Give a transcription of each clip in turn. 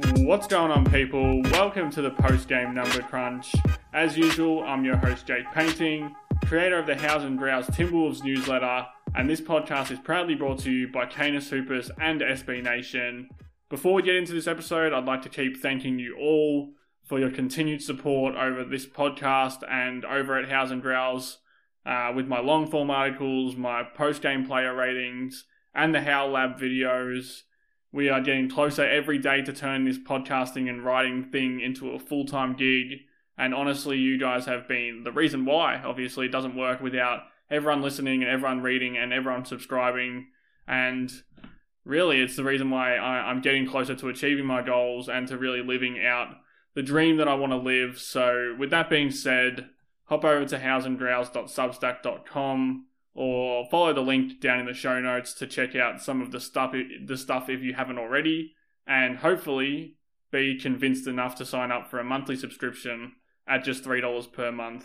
What's going on, people? Welcome to the post game number crunch. As usual, I'm your host, Jake Painting, creator of the House and Grouse Timberwolves newsletter, and this podcast is proudly brought to you by Canis Hoopus and SB Nation. Before we get into this episode, I'd like to keep thanking you all for your continued support over this podcast and over at House and Grouse uh, with my long form articles, my post game player ratings, and the How Lab videos. We are getting closer every day to turn this podcasting and writing thing into a full time gig. And honestly, you guys have been the reason why. Obviously, it doesn't work without everyone listening and everyone reading and everyone subscribing. And really, it's the reason why I, I'm getting closer to achieving my goals and to really living out the dream that I want to live. So, with that being said, hop over to houseandgrouse.substack.com or follow the link down in the show notes to check out some of the stuff the stuff if you haven't already and hopefully be convinced enough to sign up for a monthly subscription at just $3 per month.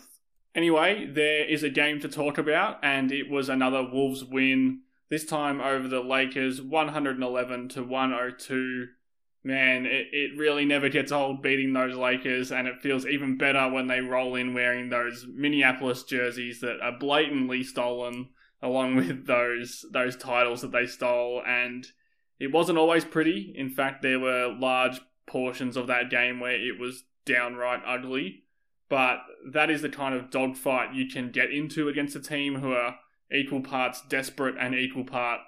Anyway, there is a game to talk about and it was another Wolves win this time over the Lakers 111 to 102 man, it, it really never gets old beating those Lakers, and it feels even better when they roll in wearing those Minneapolis jerseys that are blatantly stolen, along with those those titles that they stole. And it wasn't always pretty. In fact, there were large portions of that game where it was downright ugly. But that is the kind of dogfight you can get into against a team who are equal parts desperate and equal part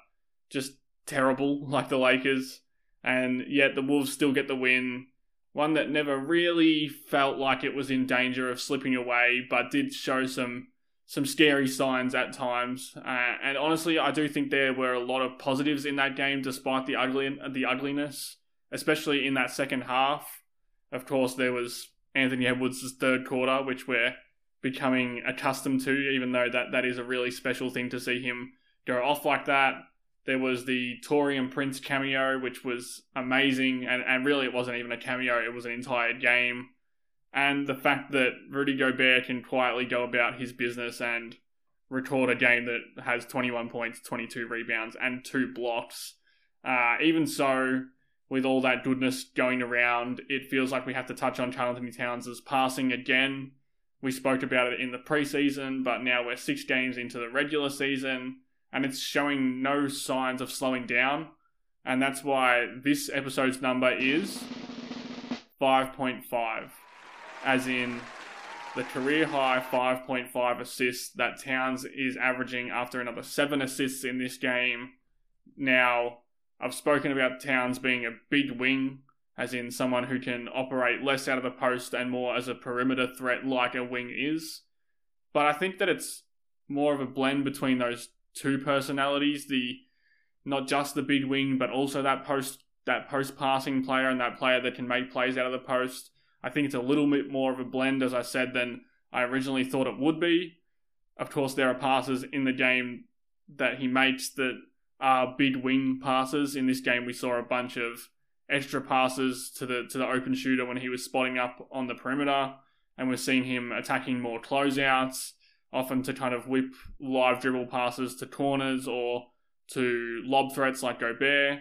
just terrible, like the Lakers and yet the Wolves still get the win. One that never really felt like it was in danger of slipping away, but did show some some scary signs at times. Uh, and honestly, I do think there were a lot of positives in that game, despite the ugly the ugliness, especially in that second half. Of course, there was Anthony Edwards' third quarter, which we're becoming accustomed to, even though that, that is a really special thing to see him go off like that. There was the Taurean Prince cameo, which was amazing, and, and really it wasn't even a cameo, it was an entire game. And the fact that Rudy Gobert can quietly go about his business and record a game that has 21 points, 22 rebounds, and two blocks. Uh, even so, with all that goodness going around, it feels like we have to touch on Karl Anthony Towns' passing again. We spoke about it in the preseason, but now we're six games into the regular season and it's showing no signs of slowing down. And that's why this episode's number is 5.5, as in the career high 5.5 assists that Towns is averaging after another seven assists in this game. Now, I've spoken about Towns being a big wing, as in someone who can operate less out of the post and more as a perimeter threat like a wing is. But I think that it's more of a blend between those two personalities the not just the big wing but also that post that post passing player and that player that can make plays out of the post. I think it's a little bit more of a blend as i said than i originally thought it would be. Of course there are passes in the game that he makes that are big wing passes. In this game we saw a bunch of extra passes to the to the open shooter when he was spotting up on the perimeter and we're seeing him attacking more closeouts often to kind of whip live dribble passes to corners or to lob threats like Gobert.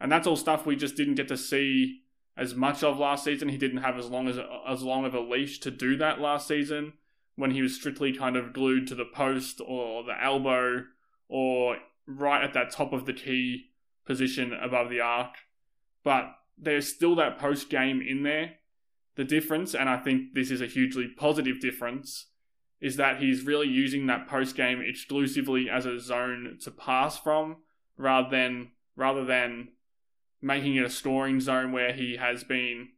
And that's all stuff we just didn't get to see as much of last season. He didn't have as long as as long of a leash to do that last season when he was strictly kind of glued to the post or the elbow or right at that top of the key position above the arc. But there's still that post game in there. The difference, and I think this is a hugely positive difference, is that he's really using that post game exclusively as a zone to pass from rather than rather than making it a scoring zone where he has been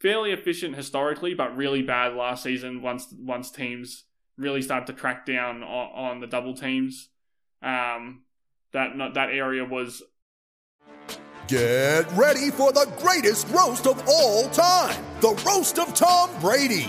fairly efficient historically, but really bad last season once once teams really started to crack down on, on the double teams. Um, that that area was. Get ready for the greatest roast of all time the Roast of Tom Brady,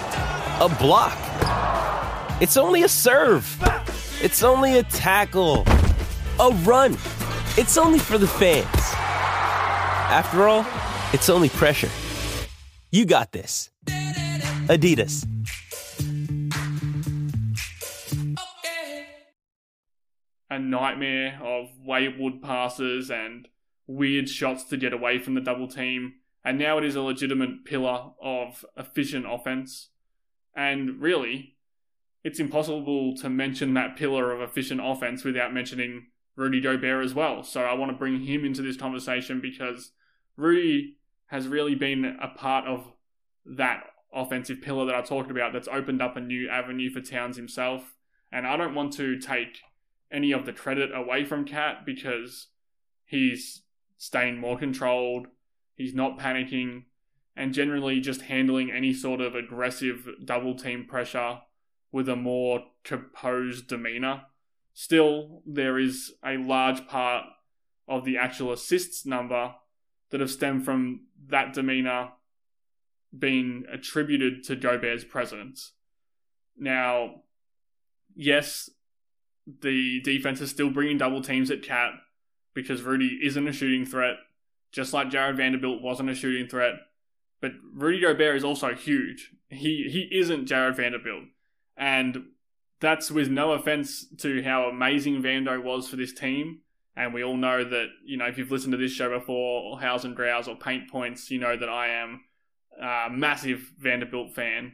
block. It's only a serve. It's only a tackle, a run. It's only for the fans. After all, it's only pressure. You got this. Adidas. A nightmare of wayward passes and weird shots to get away from the double team, and now it is a legitimate pillar of efficient offense. And really, it's impossible to mention that pillar of efficient offense without mentioning Rudy Gobert as well. So I want to bring him into this conversation because Rudy has really been a part of that offensive pillar that I talked about that's opened up a new avenue for Towns himself. And I don't want to take any of the credit away from Cat because he's staying more controlled, he's not panicking, and generally just handling any sort of aggressive double team pressure with a more composed demeanor. Still, there is a large part of the actual assists number that have stemmed from that demeanor being attributed to Gobert's presence. Now, yes, the defense is still bringing double teams at Cat because Rudy isn't a shooting threat, just like Jared Vanderbilt wasn't a shooting threat. But Rudy Gobert is also huge. He he isn't Jared Vanderbilt. And that's with no offense to how amazing Vando was for this team. And we all know that, you know, if you've listened to this show before, or House and Grouse or Paint Points, you know that I am a massive Vanderbilt fan.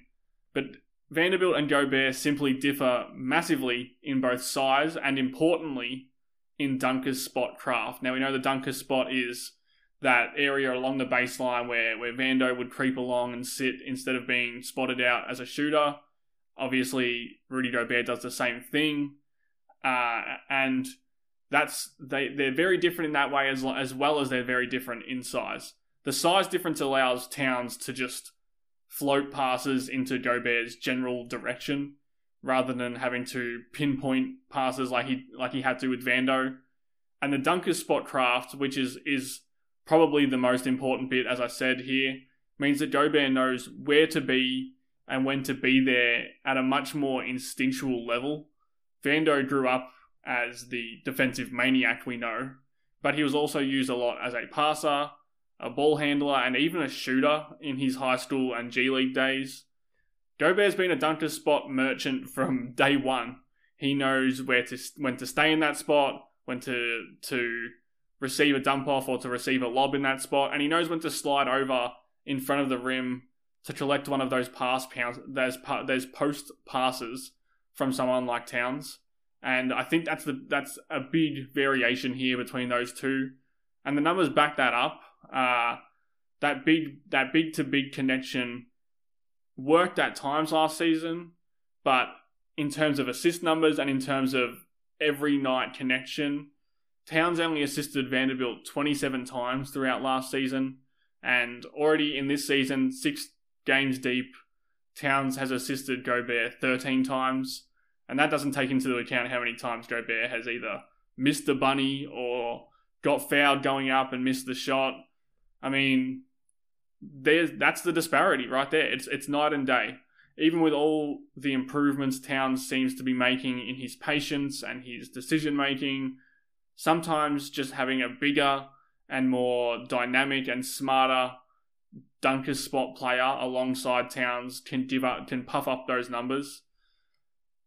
But Vanderbilt and Gobert simply differ massively in both size and importantly in dunker's spot craft. Now we know the dunker spot is that area along the baseline where, where Vando would creep along and sit instead of being spotted out as a shooter. Obviously, Rudy Gobert does the same thing, uh, and that's they they're very different in that way as as well as they're very different in size. The size difference allows Towns to just float passes into Gobert's general direction rather than having to pinpoint passes like he like he had to with Vando. And the dunker spot craft, which is is probably the most important bit, as I said here, means that Gobert knows where to be and when to be there at a much more instinctual level. Vando grew up as the defensive maniac we know, but he was also used a lot as a passer, a ball handler, and even a shooter in his high school and G League days. Gobert's been a dunker spot merchant from day one. He knows where to when to stay in that spot, when to to receive a dump off or to receive a lob in that spot, and he knows when to slide over in front of the rim to collect one of those pass pounds, those post passes from someone like Towns. And I think that's the that's a big variation here between those two, and the numbers back that up. Uh, that big that big to big connection worked at times last season, but in terms of assist numbers and in terms of every night connection, Towns only assisted Vanderbilt 27 times throughout last season, and already in this season, six games deep, Towns has assisted Gobert 13 times, and that doesn't take into account how many times Gobert has either missed the bunny or got fouled going up and missed the shot. I mean, there's that's the disparity right there. It's it's night and day. Even with all the improvements Towns seems to be making in his patience and his decision making, sometimes just having a bigger and more dynamic and smarter dunker spot player alongside Towns can up can puff up those numbers.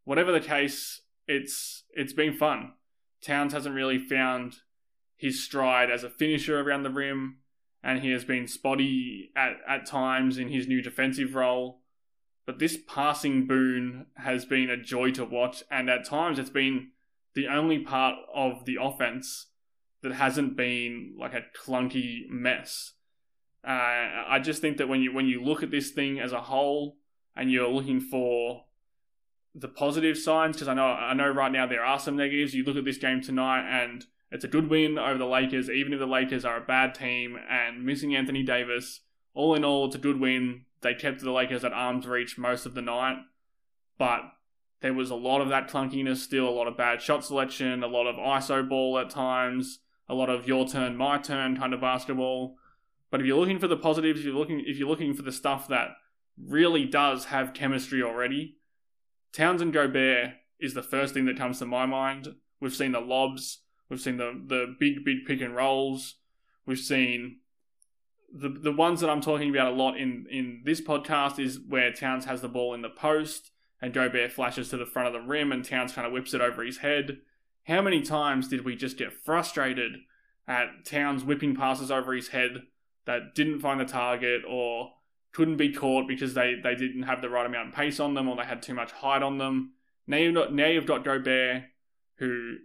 Whatever the case, it's it's been fun. Towns hasn't really found his stride as a finisher around the rim, and he has been spotty at, at times in his new defensive role. But this passing boon has been a joy to watch, and at times it's been the only part of the offense that hasn't been like a clunky mess. Uh, I just think that when you when you look at this thing as a whole, and you're looking for the positive signs, because I know I know right now there are some negatives. You look at this game tonight, and it's a good win over the Lakers, even if the Lakers are a bad team and missing Anthony Davis. All in all, it's a good win. They kept the Lakers at arm's reach most of the night, but there was a lot of that clunkiness still, a lot of bad shot selection, a lot of ISO ball at times, a lot of your turn, my turn kind of basketball. But if you're looking for the positives, if you're looking if you're looking for the stuff that really does have chemistry already, Towns and Gobert is the first thing that comes to my mind. We've seen the lobs, we've seen the the big big pick and rolls, we've seen the the ones that I'm talking about a lot in in this podcast is where Towns has the ball in the post and Gobert flashes to the front of the rim and Towns kind of whips it over his head. How many times did we just get frustrated at Towns whipping passes over his head that didn't find the target or couldn't be caught because they, they didn't have the right amount of pace on them or they had too much height on them. Now you've got, now you've got Gobert, who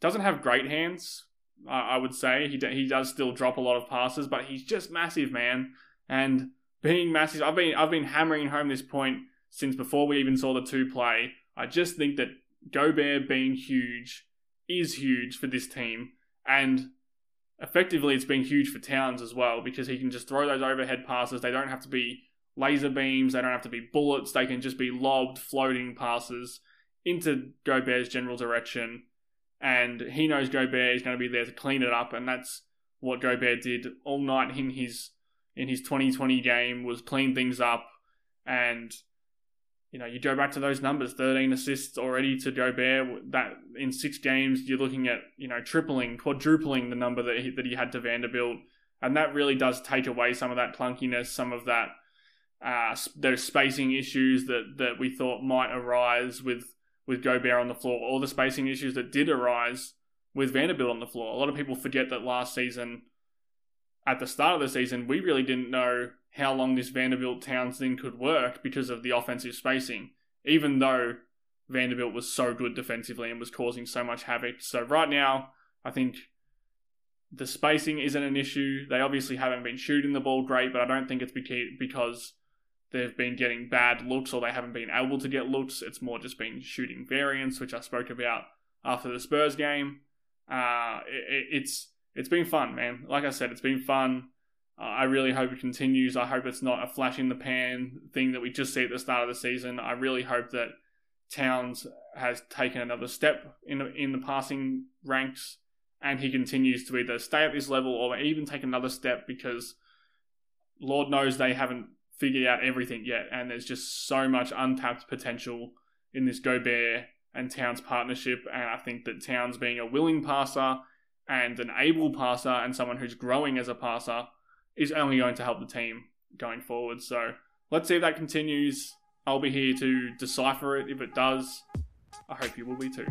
doesn't have great hands, I would say. He, he does still drop a lot of passes, but he's just massive, man. And being massive, I've been, I've been hammering home this point since before we even saw the two play. I just think that Gobert being huge is huge for this team. And effectively it's been huge for Towns as well because he can just throw those overhead passes. They don't have to be laser beams, they don't have to be bullets, they can just be lobbed, floating passes into Gobert's general direction. And he knows Gobert is going to be there to clean it up, and that's what Gobert did all night in his in his 2020 game was clean things up and you know, you go back to those numbers, 13 assists already to Gobert. That in six games, you're looking at you know tripling, quadrupling the number that he, that he had to Vanderbilt, and that really does take away some of that clunkiness, some of that uh, those spacing issues that that we thought might arise with with Gobert on the floor, or the spacing issues that did arise with Vanderbilt on the floor. A lot of people forget that last season, at the start of the season, we really didn't know how long this Vanderbilt Towns thing could work because of the offensive spacing, even though Vanderbilt was so good defensively and was causing so much havoc. So right now, I think the spacing isn't an issue. They obviously haven't been shooting the ball great, but I don't think it's because they've been getting bad looks or they haven't been able to get looks. It's more just been shooting variance, which I spoke about after the Spurs game. Uh, it, it's it's been fun, man. Like I said, it's been fun. Uh, I really hope it continues. I hope it's not a flash in the pan thing that we just see at the start of the season. I really hope that Towns has taken another step in in the passing ranks and he continues to either stay at this level or even take another step because Lord knows they haven't figured out everything yet and there's just so much untapped potential in this Gobert and Towns partnership and I think that Towns being a willing passer and an able passer and someone who's growing as a passer is only going to help the team going forward. So let's see if that continues. I'll be here to decipher it if it does. I hope you will be too.